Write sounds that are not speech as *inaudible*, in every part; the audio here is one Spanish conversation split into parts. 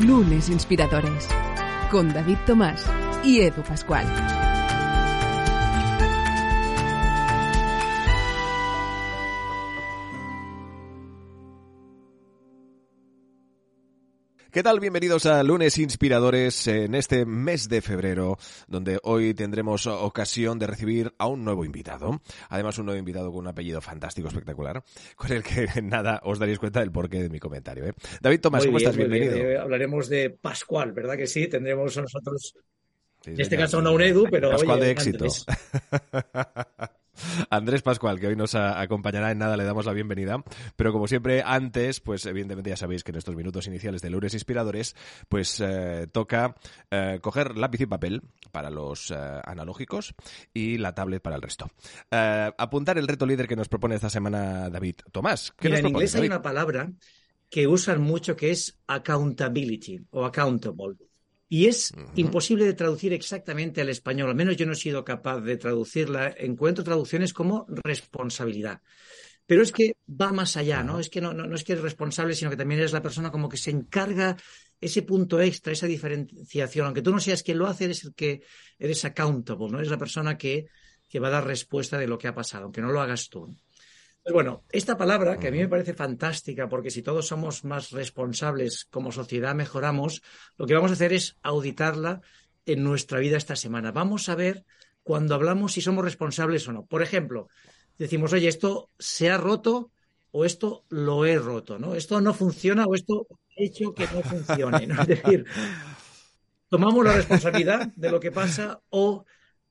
Lunes Inspiradores con David Tomás y Edu Pascual. ¿Qué tal? Bienvenidos a Lunes Inspiradores en este mes de febrero, donde hoy tendremos ocasión de recibir a un nuevo invitado. Además, un nuevo invitado con un apellido fantástico, espectacular, con el que *laughs* nada os daréis cuenta del porqué de mi comentario. ¿eh? David Tomás, ¿cómo estás? Bienvenido. Eh, hablaremos de Pascual, ¿verdad que sí? Tendremos nosotros, en este caso no un Edu, pero... Pascual oye, de éxito. *laughs* Andrés Pascual, que hoy nos acompañará en nada, le damos la bienvenida. Pero como siempre, antes, pues evidentemente ya sabéis que en estos minutos iniciales de Lunes Inspiradores, pues eh, toca eh, coger lápiz y papel para los eh, analógicos y la tablet para el resto. Apuntar el reto líder que nos propone esta semana David. Tomás, ¿qué Mira, nos en propones, inglés hay una palabra que usan mucho que es accountability o accountable. Y es imposible de traducir exactamente al español, al menos yo no he sido capaz de traducirla. Encuentro traducciones como responsabilidad. Pero es que va más allá, ¿no? Es que no, no, no es que eres responsable, sino que también eres la persona como que se encarga ese punto extra, esa diferenciación. Aunque tú no seas quien lo hace, eres el que eres accountable, ¿no? Eres la persona que, que va a dar respuesta de lo que ha pasado, aunque no lo hagas tú. Pues bueno, esta palabra que a mí me parece fantástica, porque si todos somos más responsables como sociedad mejoramos, lo que vamos a hacer es auditarla en nuestra vida esta semana. Vamos a ver cuando hablamos si somos responsables o no. Por ejemplo, decimos, oye, esto se ha roto o esto lo he roto, ¿no? Esto no funciona o esto he hecho que no funcione, ¿no? *laughs* Es decir, tomamos la responsabilidad de lo que pasa o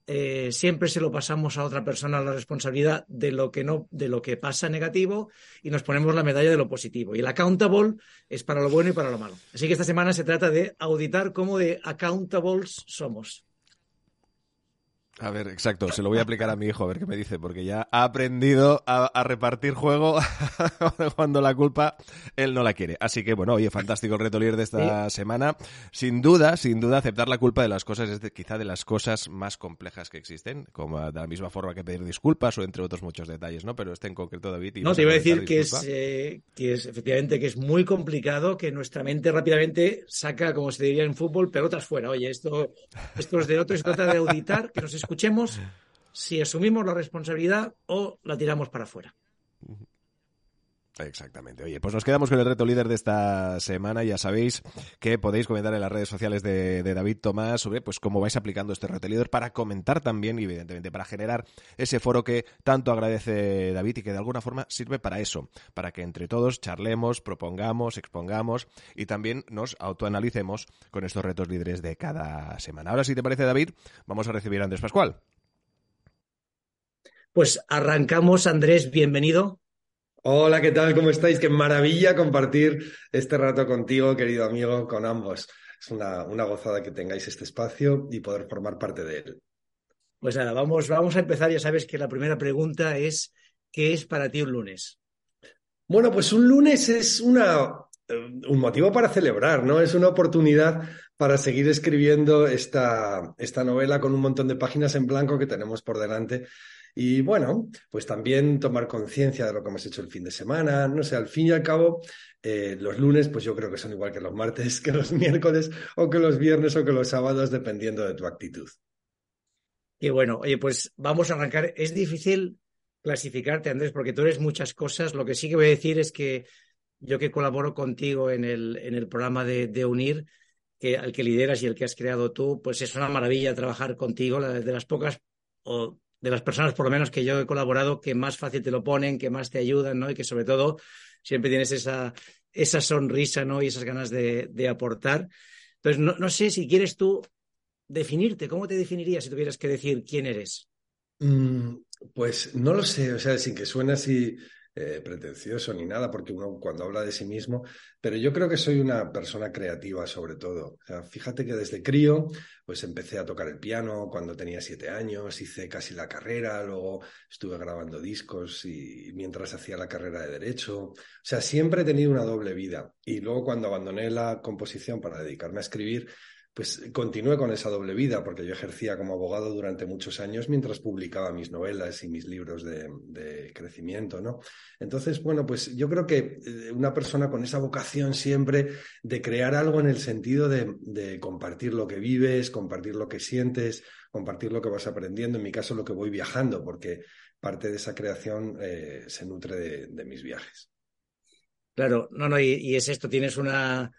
eh, siempre se lo pasamos a otra persona la responsabilidad de lo que no, de lo que pasa negativo y nos ponemos la medalla de lo positivo. Y el accountable es para lo bueno y para lo malo. Así que esta semana se trata de auditar cómo de accountables somos. A ver, exacto, se lo voy a aplicar a mi hijo, a ver qué me dice, porque ya ha aprendido a, a repartir juego *laughs* cuando la culpa él no la quiere. Así que, bueno, oye, fantástico el reto líder de esta semana. Sin duda, sin duda, aceptar la culpa de las cosas es de- quizá de las cosas más complejas que existen, como de la misma forma que pedir disculpas o entre otros muchos detalles, ¿no? Pero este en concreto, David. y No, te iba a decir que es, eh, que es efectivamente que es muy complicado, que nuestra mente rápidamente saca, como se diría en fútbol, pelotas fuera. Oye, esto, esto es de otro, se trata de auditar, que nos escuchemos si asumimos la responsabilidad o la tiramos para afuera. Exactamente. Oye, pues nos quedamos con el reto líder de esta semana. Ya sabéis que podéis comentar en las redes sociales de, David Tomás sobre pues cómo vais aplicando este reto líder para comentar también evidentemente para generar ese foro que tanto agradece David y que de alguna forma sirve para eso, para que entre todos charlemos, propongamos, expongamos y también nos autoanalicemos con estos retos líderes de cada semana. Ahora, si te parece, David, vamos a recibir a Andrés Pascual. Pues arrancamos, Andrés, bienvenido. Hola, ¿qué tal? ¿Cómo estáis? Qué maravilla compartir este rato contigo, querido amigo, con ambos. Es una, una gozada que tengáis este espacio y poder formar parte de él. Pues nada, vamos, vamos a empezar. Ya sabes que la primera pregunta es, ¿qué es para ti un lunes? Bueno, pues un lunes es una, eh, un motivo para celebrar, ¿no? Es una oportunidad para seguir escribiendo esta, esta novela con un montón de páginas en blanco que tenemos por delante. Y bueno, pues también tomar conciencia de lo que hemos hecho el fin de semana. No sé, al fin y al cabo, eh, los lunes, pues yo creo que son igual que los martes, *laughs* que los miércoles, o que los viernes, o que los sábados, dependiendo de tu actitud. Y bueno, oye, pues vamos a arrancar. Es difícil clasificarte, Andrés, porque tú eres muchas cosas. Lo que sí que voy a decir es que yo que colaboro contigo en el, en el programa de, de Unir, que, al que lideras y el que has creado tú, pues es una maravilla trabajar contigo, la de las pocas, de las personas por lo menos que yo he colaborado, que más fácil te lo ponen, que más te ayudan, ¿no? Y que sobre todo siempre tienes esa, esa sonrisa, ¿no? Y esas ganas de, de aportar. Entonces, no, no sé si quieres tú definirte, ¿cómo te definirías si tuvieras que decir quién eres? Mm, pues no lo sé, o sea, sin que suene así eh, pretencioso ni nada, porque uno cuando habla de sí mismo, pero yo creo que soy una persona creativa sobre todo. O fíjate que desde crío, pues empecé a tocar el piano cuando tenía siete años, hice casi la carrera, luego estuve grabando discos y mientras hacía la carrera de derecho. O sea, siempre he tenido una doble vida. Y luego cuando abandoné la composición para dedicarme a escribir, pues continué con esa doble vida, porque yo ejercía como abogado durante muchos años mientras publicaba mis novelas y mis libros de, crecimiento, ¿no? Entonces, bueno, pues yo creo que eh, una persona con esa vocación siempre de crear algo en el sentido de, compartir lo que vives, compartir lo que sientes, compartir lo que vas aprendiendo, en mi caso lo que voy viajando, porque parte de esa creación eh, se nutre de, mis viajes. Claro, no, no, y es esto, tienes una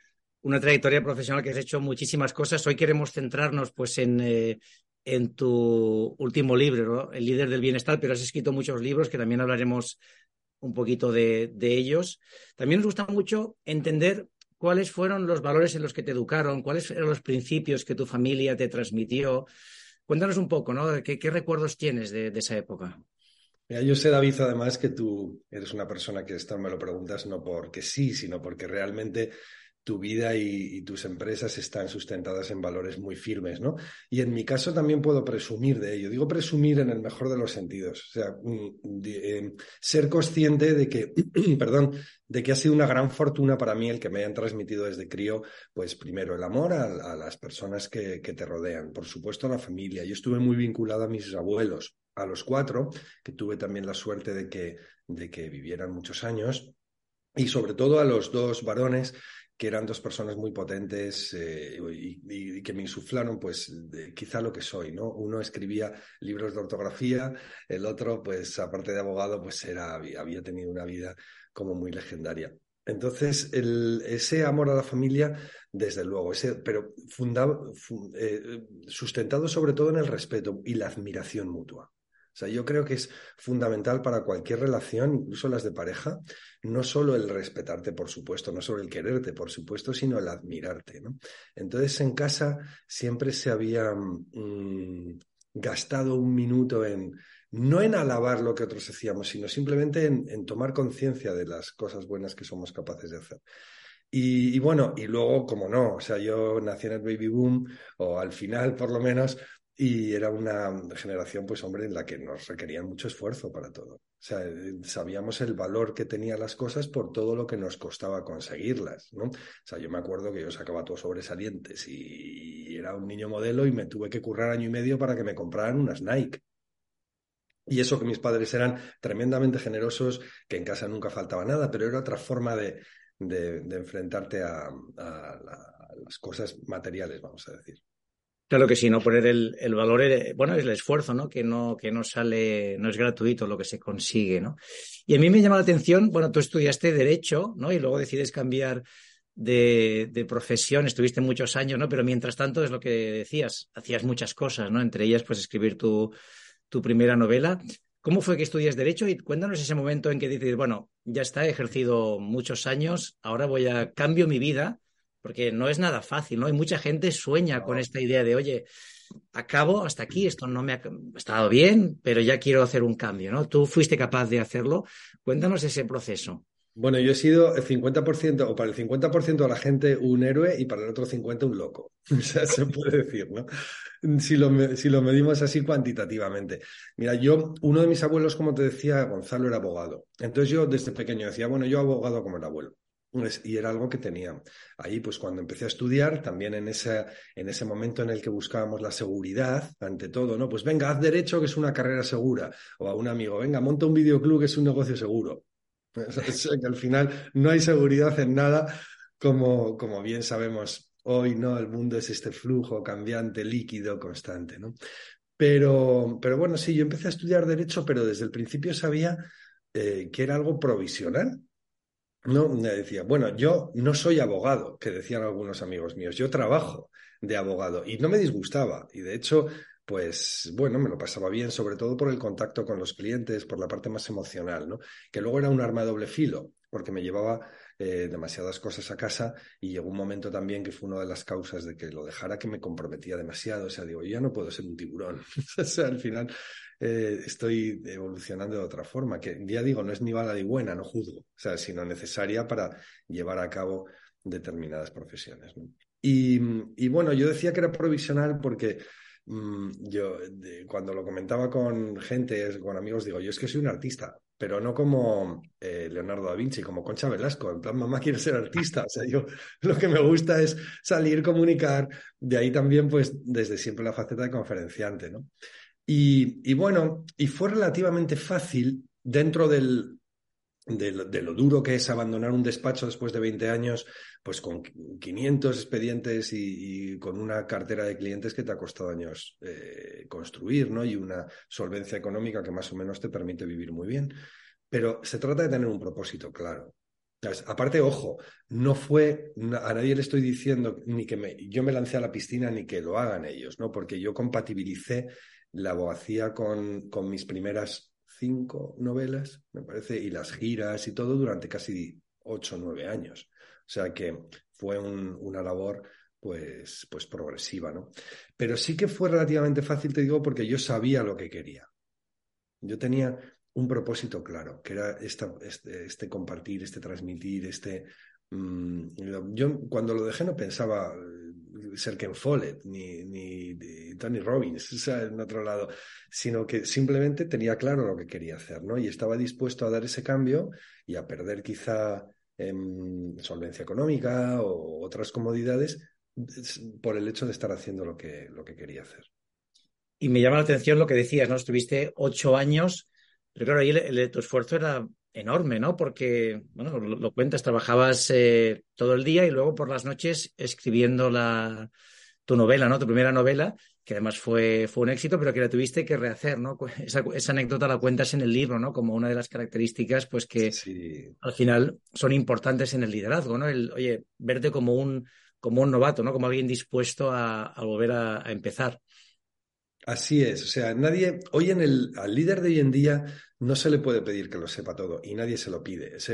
una trayectoria profesional que has hecho muchísimas cosas. Hoy queremos centrarnos pues en, eh, en tu último libro, El líder del bienestar, pero has escrito muchos libros que también hablaremos un poquito de, de, ellos. También nos gusta mucho entender cuáles fueron los valores en los que te educaron, cuáles eran los principios que tu familia te transmitió. Cuéntanos un poco, ¿no? ¿Qué, recuerdos tienes de, esa época? Yo sé, David, además que tú eres una persona que esto me lo preguntas no porque sí, sino porque realmente tu vida y, tus empresas están sustentadas en valores muy firmes, ¿no? Y en mi caso también puedo presumir de ello. Digo presumir en el mejor de los sentidos. O sea, mm, eh, ser consciente de que, *clears throat* perdón, de que ha sido una gran fortuna para mí el que me hayan transmitido desde crío, pues primero el amor a, las personas que, que, te rodean, por supuesto a la familia. Yo estuve muy vinculado a mis abuelos, a los cuatro, que tuve también la suerte de que, de que vivieran muchos años, y sobre todo a los dos varones que eran dos personas muy potentes eh, y, que me insuflaron, pues, quizá lo que soy, ¿no? Uno escribía libros de ortografía, el otro, pues, aparte de abogado, pues, era, había tenido una vida como muy legendaria. Entonces, ese amor a la familia, desde luego, ese, pero fundado, eh, sustentado sobre todo en el respeto y la admiración mutua. O sea, yo creo que es fundamental para cualquier relación, incluso las de pareja, no solo el respetarte, por supuesto, no solo el quererte, por supuesto, sino el admirarte. Entonces, en casa siempre se había mm, gastado un minuto en, no en alabar lo que otros hacíamos, sino simplemente en, tomar conciencia de las cosas buenas que somos capaces de hacer. Y, y, bueno, y luego, como no, o sea, yo nací en el baby boom, o al final por lo menos, y era una generación, pues hombre, en la que nos requerían mucho esfuerzo para todo. O sea, eh, sabíamos el valor que tenían las cosas por todo lo que nos costaba conseguirlas, ¿no? O sea, yo me acuerdo que yo sacaba todos sobresalientes y era un niño modelo y me tuve que currar año y medio para que me compraran unas Nike. Y eso que mis padres eran tremendamente generosos, que en casa nunca faltaba nada, pero era otra forma de, de, enfrentarte a las cosas materiales, vamos a decir. Claro que sí, no poner el, el, valor, eh, bueno, es el esfuerzo, ¿no? Que no, que no sale, no es gratuito lo que se consigue, ¿no? Y a mí me llama la atención, bueno, tú estudiaste Derecho, ¿no? Y luego decides cambiar de, de, profesión, estuviste muchos años, ¿no? Pero mientras tanto es lo que decías, hacías muchas cosas, ¿no? Entre ellas, pues escribir tu, tu primera novela. ¿Cómo fue que estudias Derecho? Y cuéntanos ese momento en que dices, bueno, ya está, he ejercido muchos años, ahora voy a cambio mi vida porque no es nada fácil, ¿no? Hay mucha gente sueña con esta idea de, oye, acabo hasta aquí, esto no me ha estado bien, pero ya quiero hacer un cambio, ¿no? Tú fuiste capaz de hacerlo. Cuéntanos ese proceso. Bueno, yo he sido el 50%, o para el 50% de la gente un héroe y para el otro 50% un loco. *laughs* O sea, se puede decir, ¿no? Si lo, si lo medimos así cuantitativamente. Mira, yo, uno de mis abuelos, como te decía, Gonzalo era abogado. Entonces yo desde pequeño decía, bueno, yo abogado como el abuelo y era algo que tenía. Ahí, pues cuando empecé a estudiar, también en ese, en ese momento en el que buscábamos la seguridad, ante todo, ¿no? Pues venga, haz derecho, que es una carrera segura. O a un amigo, venga, monta un videoclub, que es un negocio seguro. *laughs* que al final no hay seguridad en nada, como, como bien sabemos hoy, ¿no? El mundo es este flujo cambiante, líquido, constante, ¿no? Pero, pero bueno, sí, yo empecé a estudiar derecho, pero desde el principio sabía eh, que era algo provisional no, me decía, bueno, yo no soy abogado, que decían algunos amigos míos, yo trabajo de abogado y no me disgustaba. Y de hecho, pues bueno, me lo pasaba bien, sobre todo por el contacto con los clientes, por la parte más emocional, ¿no? Que luego era un arma de doble filo, porque me llevaba eh, demasiadas cosas a casa y llegó un momento también que fue una de las causas de que lo dejara que me comprometía demasiado. O sea, digo, ya no puedo ser un tiburón. *laughs* o sea, al final eh, estoy evolucionando de otra forma, que ya digo, no es ni mala ni buena, no juzgo, o sea, sino necesaria para llevar a cabo determinadas profesiones. Y, bueno, yo decía que era provisional porque mm, yo cuando lo comentaba con gente, con amigos, digo, yo es que soy un artista, pero no como eh, Leonardo da Vinci, como Concha Velasco, en plan, mamá quiere ser artista, o sea, yo *laughs* lo que me gusta es salir, comunicar, de ahí también, pues, desde siempre la faceta de conferenciante, ¿no? Y, bueno, y fue relativamente fácil dentro del, de, lo duro que es abandonar un despacho después de 20 años, pues con 500 expedientes y, con una cartera de clientes que te ha costado años eh, construir, ¿no? Y una solvencia económica que más o menos te permite vivir muy bien. Pero se trata de tener un propósito claro. Aparte, ojo, no fue, a nadie le estoy diciendo ni que yo me lancé a la piscina ni que lo hagan ellos, ¿no? Porque yo compatibilicé la abogacía con, con mis primeras cinco novelas, me parece, y las giras y todo durante casi ocho o nueve años. O sea que fue una labor pues, pues progresiva, ¿no? Pero sí que fue relativamente fácil, te digo, porque yo sabía lo que quería. Yo tenía un propósito claro, que era este, este, compartir, este transmitir, este... Mm, yo cuando lo dejé no pensaba ser Ken Follett ni, ni, Tony Robbins, o sea, en otro lado, sino que simplemente tenía claro lo que quería hacer, ¿no? Y estaba dispuesto a dar ese cambio y a perder quizá em, solvencia económica o otras comodidades por el hecho de estar haciendo lo que, lo que quería hacer. Y me llama la atención lo que decías, ¿no? Estuviste ocho años, pero claro, ahí el, tu esfuerzo era enorme, ¿no? Porque, bueno, lo, cuentas, trabajabas eh, todo el día y luego por las noches escribiendo la, tu novela, ¿no? Tu primera novela, que además fue, fue un éxito, pero que la tuviste que rehacer, ¿no? Esa, esa anécdota la cuentas en el libro, ¿no? Como una de las características, pues que al final son importantes en el liderazgo, ¿no? El, oye, verte como un, como un novato, ¿no? Como alguien dispuesto a, a volver a, a empezar. Así es, o sea, nadie, hoy en el, al líder de hoy en día no se le puede pedir que lo sepa todo y nadie se lo pide. Eso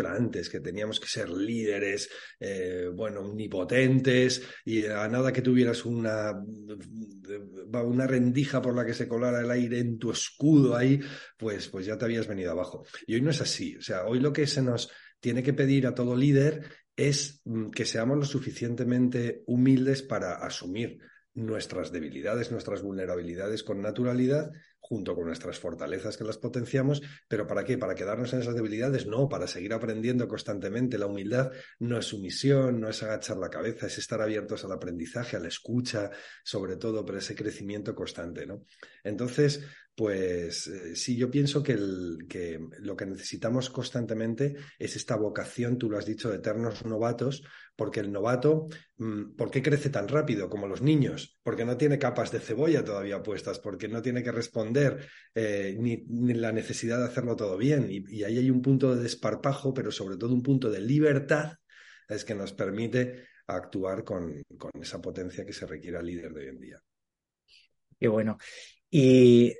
era, antes, que teníamos que ser líderes, eh, bueno, omnipotentes y a nada que tuvieras una, una rendija por la que se colara el aire en tu escudo ahí, pues, pues ya te habías venido abajo. Y hoy no es así, o sea, hoy lo que se nos tiene que pedir a todo líder es mm, que seamos lo suficientemente humildes para asumir nuestras debilidades, nuestras vulnerabilidades con naturalidad, junto con nuestras fortalezas que las potenciamos, pero ¿para qué? ¿Para quedarnos en esas debilidades? No, para seguir aprendiendo constantemente. La humildad no es sumisión, no es agachar la cabeza, es estar abiertos al aprendizaje, a la escucha, sobre todo, pero ese crecimiento constante, ¿no? Entonces, pues eh, sí, yo pienso que, lo que necesitamos constantemente es esta vocación, tú lo has dicho, de eternos novatos, porque el novato, mm, ¿por qué crece tan rápido como los niños? Porque no tiene capas de cebolla todavía puestas, porque no tiene que responder eh, ni, la necesidad de hacerlo todo bien. Y, ahí hay un punto de desparpajo, pero sobre todo un punto de libertad, es que nos permite actuar con, con esa potencia que se requiere al líder de hoy en día. Qué bueno. Y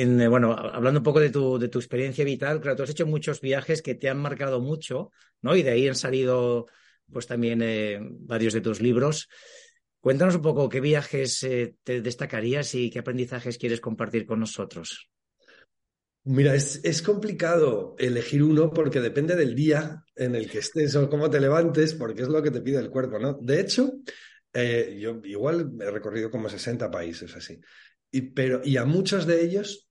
eh, bueno, hablando un poco de tu, de tu experiencia vital, claro, tú has hecho muchos viajes que te han marcado mucho, ¿no? Y de ahí han salido, pues también eh, varios de tus libros. Cuéntanos un poco qué viajes eh, te destacarías y qué aprendizajes quieres compartir con nosotros. Mira, es, es, complicado elegir uno porque depende del día en el que estés o cómo te levantes, porque es lo que te pide el cuerpo, ¿no? De hecho, yo igual he recorrido como 60 países así, y, pero, y a muchos de ellos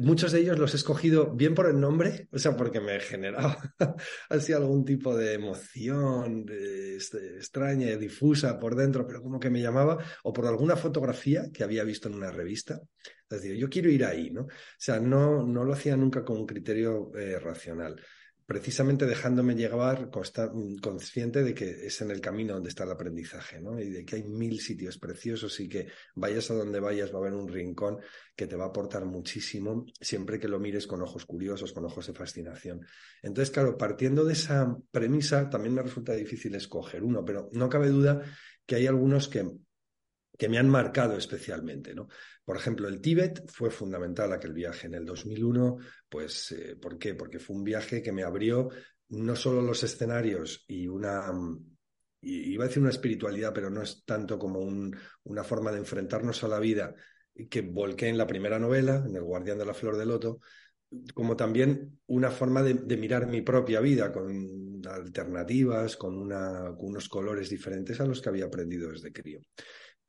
muchos de ellos los he escogido bien por el nombre, o sea, porque me generaba *laughs* así algún tipo de emoción este, extraña, difusa por dentro, pero como que me llamaba, o por alguna fotografía que había visto en una revista. Es decir, yo quiero ir ahí, ¿no? O sea, no, no lo hacía nunca con un criterio eh, racional precisamente dejándome llevar consciente de que es en el camino donde está el aprendizaje, ¿no? Y de que hay mil sitios preciosos y que vayas a donde vayas va a haber un rincón que te va a aportar muchísimo siempre que lo mires con ojos curiosos, con ojos de fascinación. Entonces, claro, partiendo de esa premisa, también me resulta difícil escoger uno, pero no cabe duda que hay algunos que que me han marcado especialmente. ¿no? Por ejemplo, el Tíbet fue fundamental aquel viaje en el 2001, pues, eh, ¿por qué? Porque fue un viaje que me abrió no solo los escenarios y una, iba a decir una espiritualidad, pero no es tanto como una forma de enfrentarnos a la vida que volqué en la primera novela, en El Guardián de la Flor de Loto, como también una forma de, mirar mi propia vida con alternativas, con, con unos colores diferentes a los que había aprendido desde crío.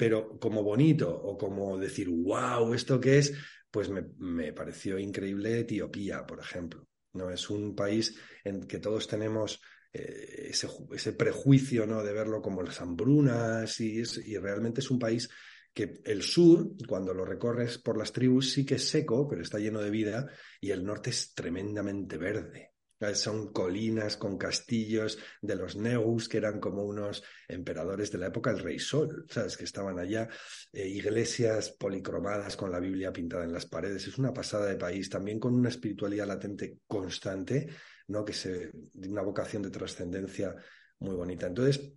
Pero como bonito o como decir, wow, ¿esto qué es? Pues me, me pareció increíble Etiopía, por ejemplo. ¿no? Es un país en que todos tenemos eh, ese, ese, prejuicio ¿no? de verlo como las hambrunas y, y realmente es un país que el sur, cuando lo recorres por las tribus, sí que es seco, pero está lleno de vida, y el norte es tremendamente verde. Son colinas con castillos de los Negus, que eran como unos emperadores de la época del Rey Sol, ¿sabes? Que estaban allá, eh, iglesias policromadas con la Biblia pintada en las paredes. Es una pasada de país, también con una espiritualidad latente constante, ¿no? Que se, una vocación de trascendencia muy bonita. Entonces,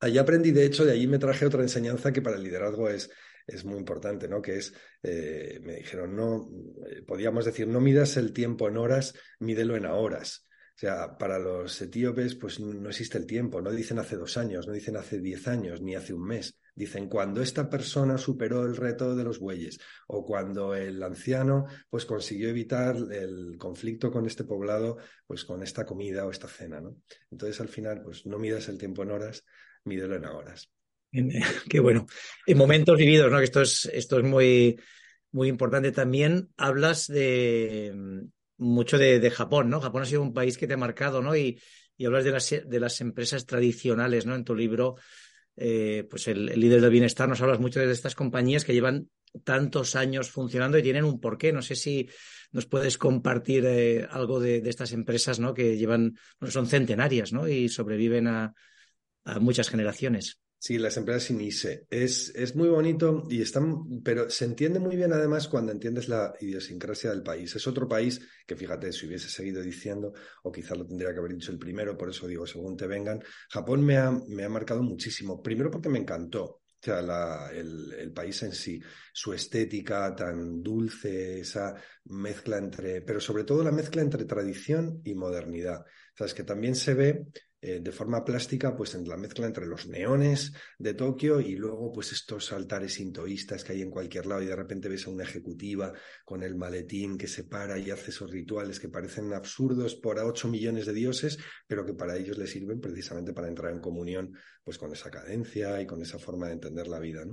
Allí aprendí, de hecho, de allí me traje otra enseñanza que para el liderazgo es, es muy importante, ¿no? Que es, eh, me dijeron, no, eh, podíamos decir, no midas el tiempo en horas, mídelo en horas. O sea, para los etíopes, pues no existe el tiempo, no dicen hace dos años, no dicen hace diez años, ni hace un mes. Dicen cuando esta persona superó el reto de los bueyes o cuando el anciano pues consiguió evitar el conflicto con este poblado pues con esta comida o esta cena, ¿no? Entonces al final pues no midas el tiempo en horas, mídelo en horas. *laughs* Qué bueno. En momentos vividos, ¿no? Que esto es, esto es muy, muy importante. También hablas de mm, mucho de, Japón, ¿no? Japón ha sido un país que te ha marcado, ¿no? Y, y hablas de las, empresas tradicionales, ¿no? En tu libro, eh, pues el, líder del bienestar, nos hablas mucho de estas compañías que llevan tantos años funcionando y tienen un porqué. No sé si nos puedes compartir eh, algo de, estas empresas, ¿no? Que llevan, bueno, son centenarias, ¿no? Y sobreviven a muchas generaciones. Sí, las empresas INISE. Es, es muy bonito y están, pero se entiende muy bien además cuando entiendes la idiosincrasia del país. Es otro país que, fíjate, si hubiese seguido diciendo, o quizá lo tendría que haber dicho el primero, por eso digo, según te vengan, Japón me ha, me ha marcado muchísimo. Primero porque me encantó. O sea, el, el, país en sí, su estética tan dulce, esa mezcla entre, pero sobre todo la mezcla entre tradición y modernidad. Sabes que también se ve eh, de forma plástica, pues en la mezcla entre los neones de Tokio y luego pues estos altares sintoístas que hay en cualquier lado y de repente ves a una ejecutiva con el maletín que se para y hace esos rituales que parecen absurdos por a 8 millones de dioses, pero que para ellos les sirven precisamente para entrar en comunión pues con esa cadencia y con esa forma de entender la vida.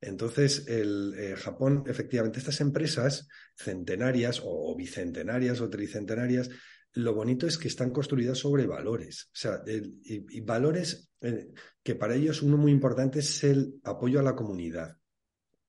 Entonces, el eh, Japón, efectivamente, estas empresas centenarias o bicentenarias o tricentenarias lo bonito es que están construidas sobre valores. O sea, y, valores eh, que para ellos uno muy importante es el apoyo a la comunidad.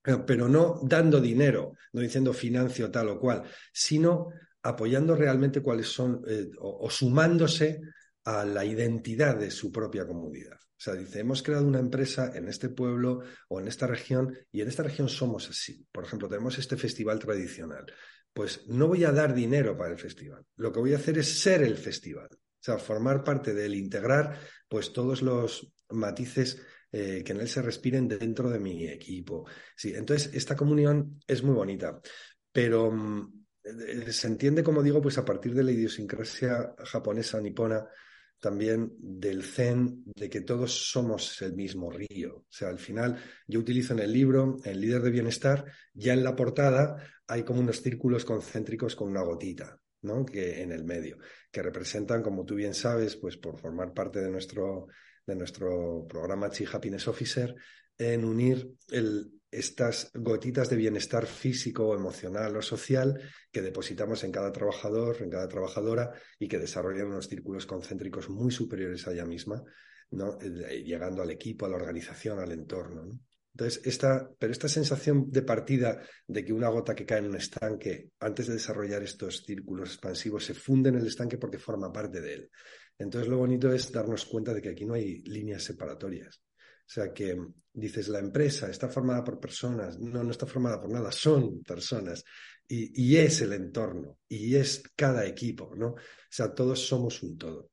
Pero no dando dinero, no diciendo financio tal o cual, sino apoyando realmente cuáles son eh, o, sumándose a la identidad de su propia comunidad. O sea, dice, hemos creado una empresa en este pueblo o en esta región y en esta región somos así. Por ejemplo, tenemos este festival tradicional pues no voy a dar dinero para el festival. Lo que voy a hacer es ser el festival. O sea, formar parte del integrar pues todos los matices eh, que en él se respiren dentro de mi equipo. Sí, entonces esta comunión es muy bonita, pero mm, eh, se entiende, como digo, pues a partir de la idiosincrasia japonesa nipona, también del zen, de que todos somos el mismo río. O sea, al final yo utilizo en el libro, en Líder de Bienestar, ya en la portada hay como unos círculos concéntricos con una gotita, ¿no? Que en el medio, que representan, como tú bien sabes, pues por formar parte de nuestro, de nuestro programa Chi Happiness Officer, en unir el, estas gotitas de bienestar físico, emocional o social que depositamos en cada trabajador, en cada trabajadora y que desarrollan unos círculos concéntricos muy superiores a ella misma, ¿no? Eh, llegando al equipo, a la organización, al entorno. Entonces, esta, pero esta sensación de partida de que una gota que cae en un estanque, antes de desarrollar estos círculos expansivos, se funde en el estanque porque forma parte de él. Entonces, lo bonito es darnos cuenta de que aquí no hay líneas separatorias. O sea que dices, la empresa está formada por personas, no, no está formada por nada, son personas. Y, es el entorno, y es cada equipo, ¿no? O sea, todos somos un todo.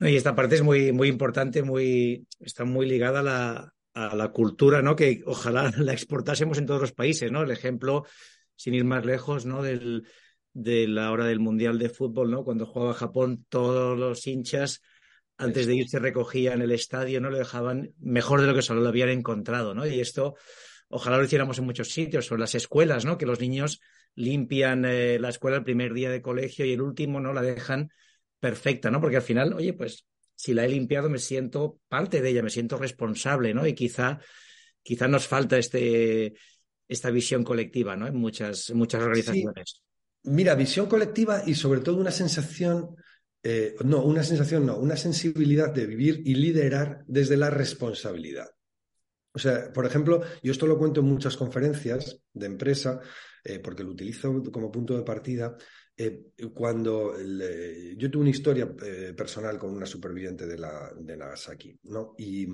Y esta parte es muy, muy importante, muy, está muy ligada a la, a la cultura, ¿no? Que ojalá *laughs* la exportásemos en todos los países, ¿no? El ejemplo, sin ir más lejos, ¿no? Del, de la hora del Mundial de Fútbol, ¿no? Cuando jugaba Japón, todos los hinchas antes de irse recogían el estadio, no lo dejaban mejor de lo que solo lo habían encontrado, ¿no? Y esto, ojalá lo hiciéramos en muchos sitios, o en las escuelas, ¿no? Que los niños limpian eh, la escuela el primer día de colegio y el último no la dejan perfecta, ¿no? Porque al final, oye, pues si la he limpiado me siento parte de ella, me siento responsable, ¿no? Y quizá, quizá nos falta este, esta visión colectiva, ¿no? En muchas, muchas organizaciones. Mira, visión colectiva y sobre todo una sensación, eh, no, una sensación no, una sensibilidad de vivir y liderar desde la responsabilidad. O sea, por ejemplo, yo esto lo cuento en muchas conferencias de empresa, eh, porque lo utilizo como punto de partida. Eh, cuando yo tuve una historia personal con una superviviente de, la, de Nagasaki, ¿no? y,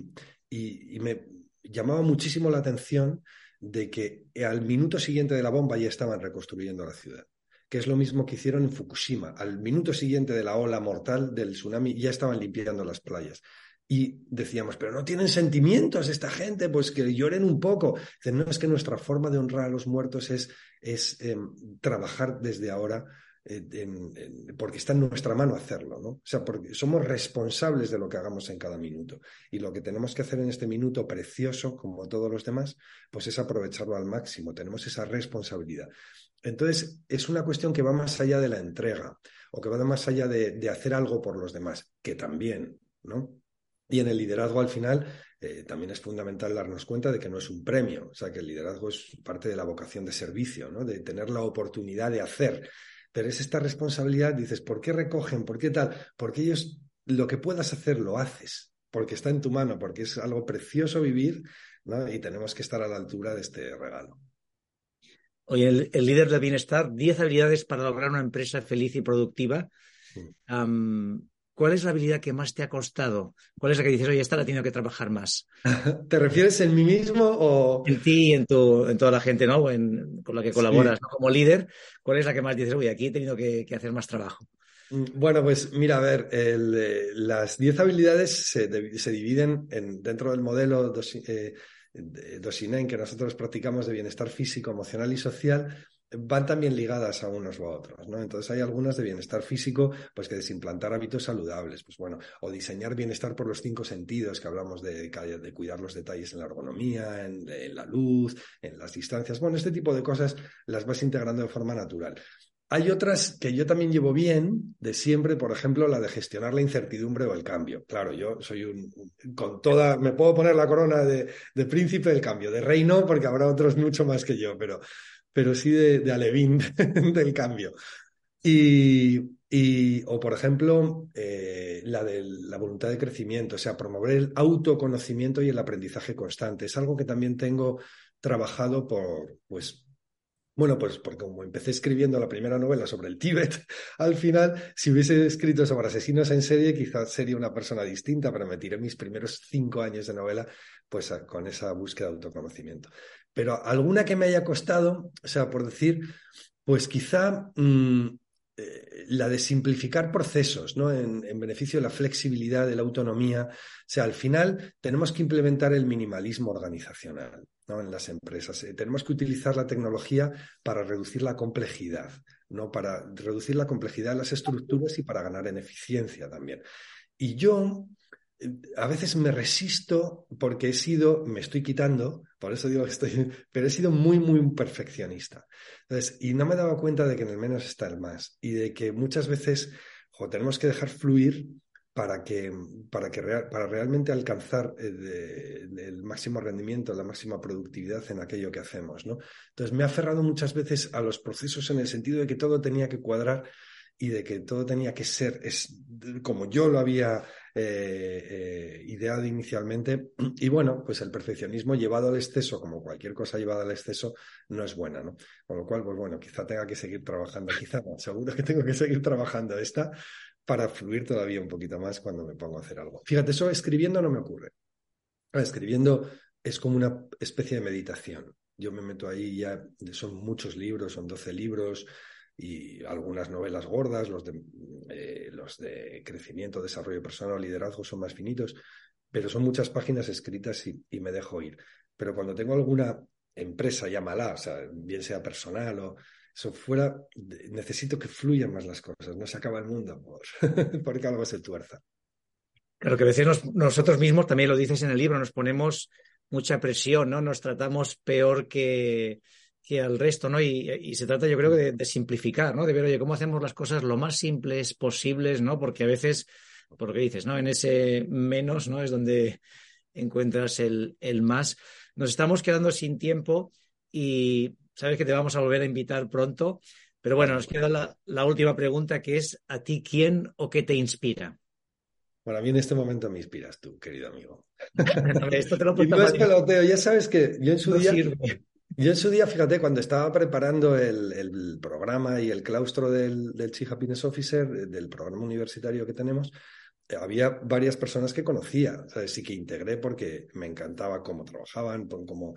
y me llamaba muchísimo la atención de que al minuto siguiente de la bomba ya estaban reconstruyendo la ciudad que es lo mismo que hicieron en Fukushima. Al minuto siguiente de la ola mortal del tsunami ya estaban limpiando las playas. Y decíamos, pero no tienen sentimientos esta gente, pues que lloren un poco. no, es que nuestra forma de honrar a los muertos es, es em, trabajar desde ahora porque está en nuestra mano hacerlo, ¿no? O sea, porque somos responsables de lo que hagamos en cada minuto. Y lo que tenemos que hacer en este minuto precioso, como todos los demás, pues es aprovecharlo al máximo. Tenemos esa responsabilidad. Entonces, es una cuestión que va más allá de la entrega o que va más allá de, hacer algo por los demás, que también, ¿no? Y en el liderazgo al final eh, también es fundamental darnos cuenta de que no es un premio, o sea, que el liderazgo es parte de la vocación de servicio, ¿no? De tener la oportunidad de hacer pero es esta responsabilidad, dices, ¿por qué recogen? ¿Por qué tal? Porque ellos, lo que puedas hacer, lo haces, porque está en tu mano, porque es algo precioso vivir, ¿no? Y tenemos que estar a la altura de este regalo. Oye, el, líder del bienestar, 10 habilidades para lograr una empresa feliz y productiva. ¿Cuál es la habilidad que más te ha costado? ¿Cuál es la que dices, oye, esta la tengo que trabajar más? *laughs* ¿Te refieres en mí mismo o...? En ti y en, tu, en toda la gente ¿no? con la que colaboras como líder. ¿Cuál es la que más dices, oye, aquí he tenido que, hacer más trabajo? Mm, bueno, pues mira, a ver, eh, las 10 habilidades se, dividen en, dentro del modelo eh, Dosinen que nosotros practicamos de bienestar físico, emocional y social van también ligadas a unos u a otros, ¿no? Entonces hay algunas de bienestar físico, pues que desimplantar hábitos saludables, pues bueno, o diseñar bienestar por los cinco sentidos, que hablamos de, de cuidar los detalles en la ergonomía, en, la luz, en las distancias, bueno, este tipo de cosas las vas integrando de forma natural. Hay otras que yo también llevo bien de siempre, por ejemplo, la de gestionar la incertidumbre o el cambio. Claro, yo soy un, con toda, me puedo poner la corona de, príncipe del cambio, de reino, porque habrá otros mucho más que yo, pero pero sí de, alevín *laughs* del cambio. Y, o, por ejemplo, eh, la de la voluntad de crecimiento, o sea, promover el autoconocimiento y el aprendizaje constante. Es algo que también tengo trabajado por, pues, bueno, pues porque como empecé escribiendo la primera novela sobre el Tíbet, *laughs* al final, si hubiese escrito sobre asesinos en serie, quizás sería una persona distinta, pero me tiré mis primeros cinco años de novela pues con esa búsqueda de autoconocimiento. Pero alguna que me haya costado, o sea, por decir, pues quizá mm, la de simplificar procesos, ¿no? En, beneficio de la flexibilidad, de la autonomía. O sea, al final tenemos que implementar el minimalismo organizacional ¿no? en las empresas. Eh, tenemos que utilizar la tecnología para reducir la complejidad, ¿no? Para reducir la complejidad de las estructuras y para ganar en eficiencia también. Y yo a veces me resisto porque he sido, me estoy quitando, por eso digo que estoy, *laughs* pero he sido muy, muy perfeccionista. Entonces, y no me daba cuenta de que en el menos está el más y de que muchas veces tenemos que dejar fluir para que, para que para realmente alcanzar eh, el, máximo rendimiento, la máxima productividad en aquello que hacemos. ¿no? Entonces, me he aferrado muchas veces a los procesos en el sentido de que todo tenía que cuadrar y de que todo tenía que ser es, como yo lo había eh, eh, ideado inicialmente. *clears throat* Y bueno, pues el perfeccionismo llevado al exceso, como cualquier cosa llevada al exceso, no es buena, ¿no? Con lo cual, pues bueno, quizá tenga que seguir trabajando, quizá no, seguro que tengo que seguir trabajando esta para fluir todavía un poquito más cuando me pongo a hacer algo. Fíjate, eso escribiendo no me ocurre. Escribiendo es como una especie de meditación. Yo me meto ahí ya, son muchos libros, son 12 libros, y algunas novelas gordas, los de, eh, los de crecimiento, desarrollo personal, liderazgo son más finitos, pero son muchas páginas escritas y, me dejo ir. Pero cuando tengo alguna empresa, llámala, o sea, bien sea personal o eso fuera, necesito que fluyan más las cosas, no se acaba el mundo por, *laughs* porque algo se tuerza. Claro que a nosotros mismos, también lo dices en el libro, nos ponemos mucha presión, ¿no? Nos tratamos peor que, que al resto, ¿no? Y, se trata, yo creo, de, de, simplificar, ¿no? De ver, oye, cómo hacemos las cosas lo más simples posibles, ¿no? Porque a veces, por lo que dices, ¿no? En ese menos, ¿no? Es donde encuentras el, el más. Nos estamos quedando sin tiempo y sabes que te vamos a volver a invitar pronto. Pero bueno, nos queda la, la última pregunta que es, ¿a ti quién o qué te inspira? Bueno, a mí en este momento me inspiras tú, querido amigo. *laughs* Esto te lo *laughs* y no es peloteo, ya sabes que yo en su día... Yo en su día, fíjate, cuando estaba preparando el, el programa y el claustro del, del Chief Happiness Officer, del programa universitario que tenemos, había varias personas que conocía, ¿sabes? Sí que integré porque me encantaba cómo trabajaban, cómo,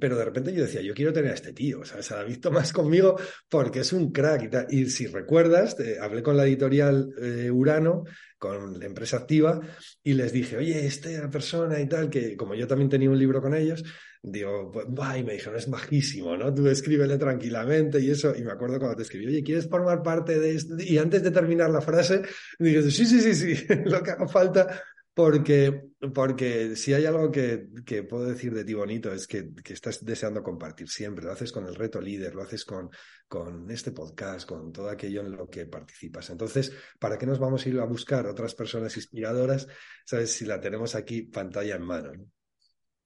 pero de repente yo decía, yo quiero tener a este tío, ¿sabes? A David Tomás conmigo porque es un crack y tal. Y si recuerdas, hablé con la editorial eh, Urano, con la empresa activa, y les dije, oye, esta persona y tal, que como yo también tenía un libro con ellos, digo, pues, va, y me dijeron, es majísimo, ¿no? Tú escríbele tranquilamente y eso. Y me acuerdo cuando te escribí, oye, ¿quieres formar parte de esto? Y antes de terminar la frase, dije, sí, sí, sí, sí, *laughs* lo que haga falta porque, porque si hay algo que, que, puedo decir de ti bonito es que, que, estás deseando compartir siempre. Lo haces con el reto líder, lo haces con, con este podcast, con todo aquello en lo que participas. Entonces, ¿para qué nos vamos a ir a buscar otras personas inspiradoras? ¿Sabes? Si la tenemos aquí pantalla en mano. ¿no?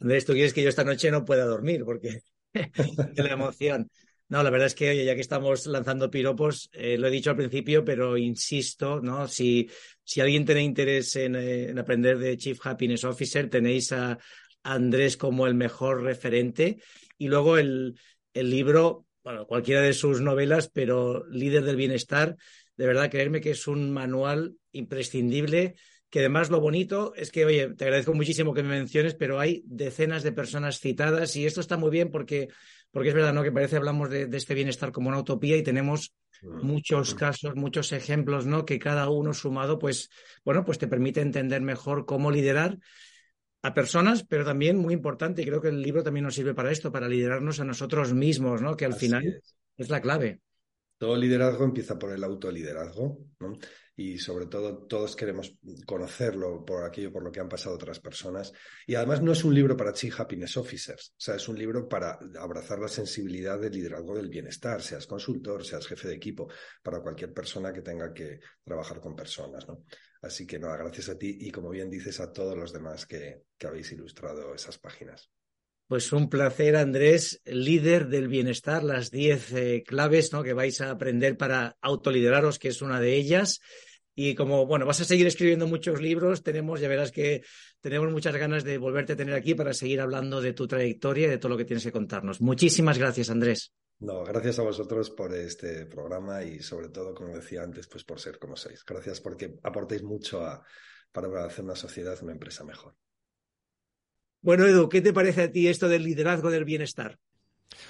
Andrés, tú quieres que yo esta noche no pueda dormir porque *laughs* la emoción. No, la verdad es que, oye, ya que estamos lanzando piropos, eh, lo he dicho al principio, pero insisto, ¿no? Si, si alguien tiene interés en, eh, en, aprender de Chief Happiness Officer, tenéis a Andrés como el mejor referente. Y luego el, el libro, bueno, cualquiera de sus novelas, pero Líder del Bienestar, de verdad, creerme que es un manual imprescindible que además lo bonito es que, oye, te agradezco muchísimo que me menciones, pero hay decenas de personas citadas y esto está muy bien porque porque es verdad, ¿no? Que parece hablamos de, de este bienestar como una utopía y tenemos mm. muchos casos, muchos ejemplos, ¿no? Que cada uno sumado, pues, bueno, pues te permite entender mejor cómo liderar a personas, pero también muy importante, y creo que el libro también nos sirve para esto, para liderarnos a nosotros mismos, ¿no? Que al Así final es. es la clave. Todo liderazgo empieza por el autoliderazgo, ¿no? Y sobre todo todos queremos conocerlo por aquello por lo que han pasado otras personas. Y además no es un libro para Chief Happiness Officers, o sea, es un libro para abrazar la sensibilidad del liderazgo del bienestar, seas consultor, seas jefe de equipo, para cualquier persona que tenga que trabajar con personas, ¿no? Así que nada, gracias a ti y como bien dices a todos los demás que, que habéis ilustrado esas páginas. Pues un placer, Andrés, líder del bienestar, las 10 eh, claves ¿no? que vais a aprender para autolideraros, que es una de ellas. Y como, bueno, vas a seguir escribiendo muchos libros, tenemos, ya verás que tenemos muchas ganas de volverte a tener aquí para seguir hablando de tu trayectoria y de todo lo que tienes que contarnos. Muchísimas gracias, Andrés. No, gracias a vosotros por este programa y sobre todo, como decía antes, pues por ser como sois. Gracias porque aportéis mucho a, para hacer una sociedad, una empresa mejor. Bueno, Edu, ¿qué te parece a ti esto del liderazgo del bienestar?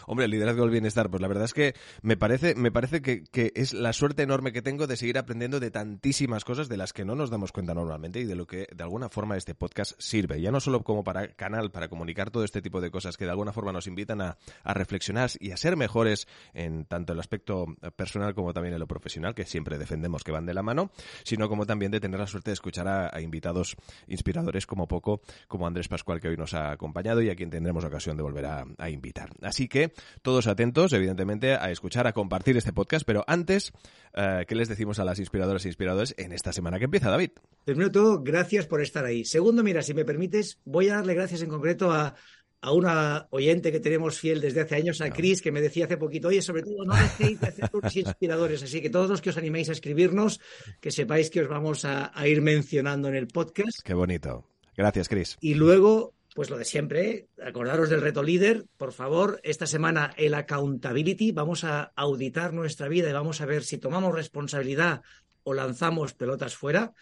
Hombre, el liderazgo del bienestar, pues la verdad es que me parece, me parece que, es la suerte enorme que tengo de seguir aprendiendo de tantísimas cosas de las que no nos damos cuenta normalmente y de lo que de alguna forma este podcast sirve. Ya no solo como para canal, para comunicar todo este tipo de cosas que de alguna forma nos invitan a, reflexionar y a ser mejores en tanto el aspecto personal como también en lo profesional, que siempre defendemos que van de la mano, sino como también de tener la suerte de escuchar a, invitados inspiradores como poco, como Andrés Pascual, que hoy nos ha acompañado y a quien tendremos ocasión de volver a, a invitar. Así que todos atentos, evidentemente, a escuchar, a compartir este podcast, pero antes, eh, ¿qué les decimos a las inspiradoras e inspiradores en esta semana que empieza, David? Primero todo, gracias por estar ahí. Segundo, mira, si me permites, voy a darle gracias en concreto a, a una oyente que tenemos fiel desde hace años, a Cris, que me decía hace poquito, oye, sobre todo no dejéis de hacer unos inspiradores, así que todos los que os animéis a escribirnos, que sepáis que os vamos a, a ir mencionando en el podcast. Qué bonito. Gracias, Cris. Y luego, pues lo de siempre, acordaros del reto líder, por favor, esta semana el accountability, vamos a auditar nuestra vida y vamos a ver si tomamos responsabilidad o lanzamos pelotas fuera.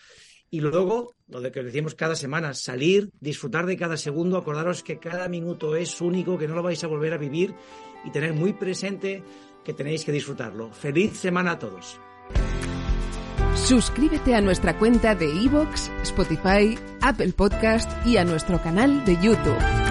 Y luego, lo de que decimos cada semana, salir, disfrutar de cada segundo, acordaros que cada minuto es único, que no lo vais a volver a vivir y tener muy presente que tenéis que disfrutarlo. Feliz semana a todos. Suscríbete a nuestra cuenta de iVoox, Spotify, Apple Podcast y a nuestro canal de YouTube.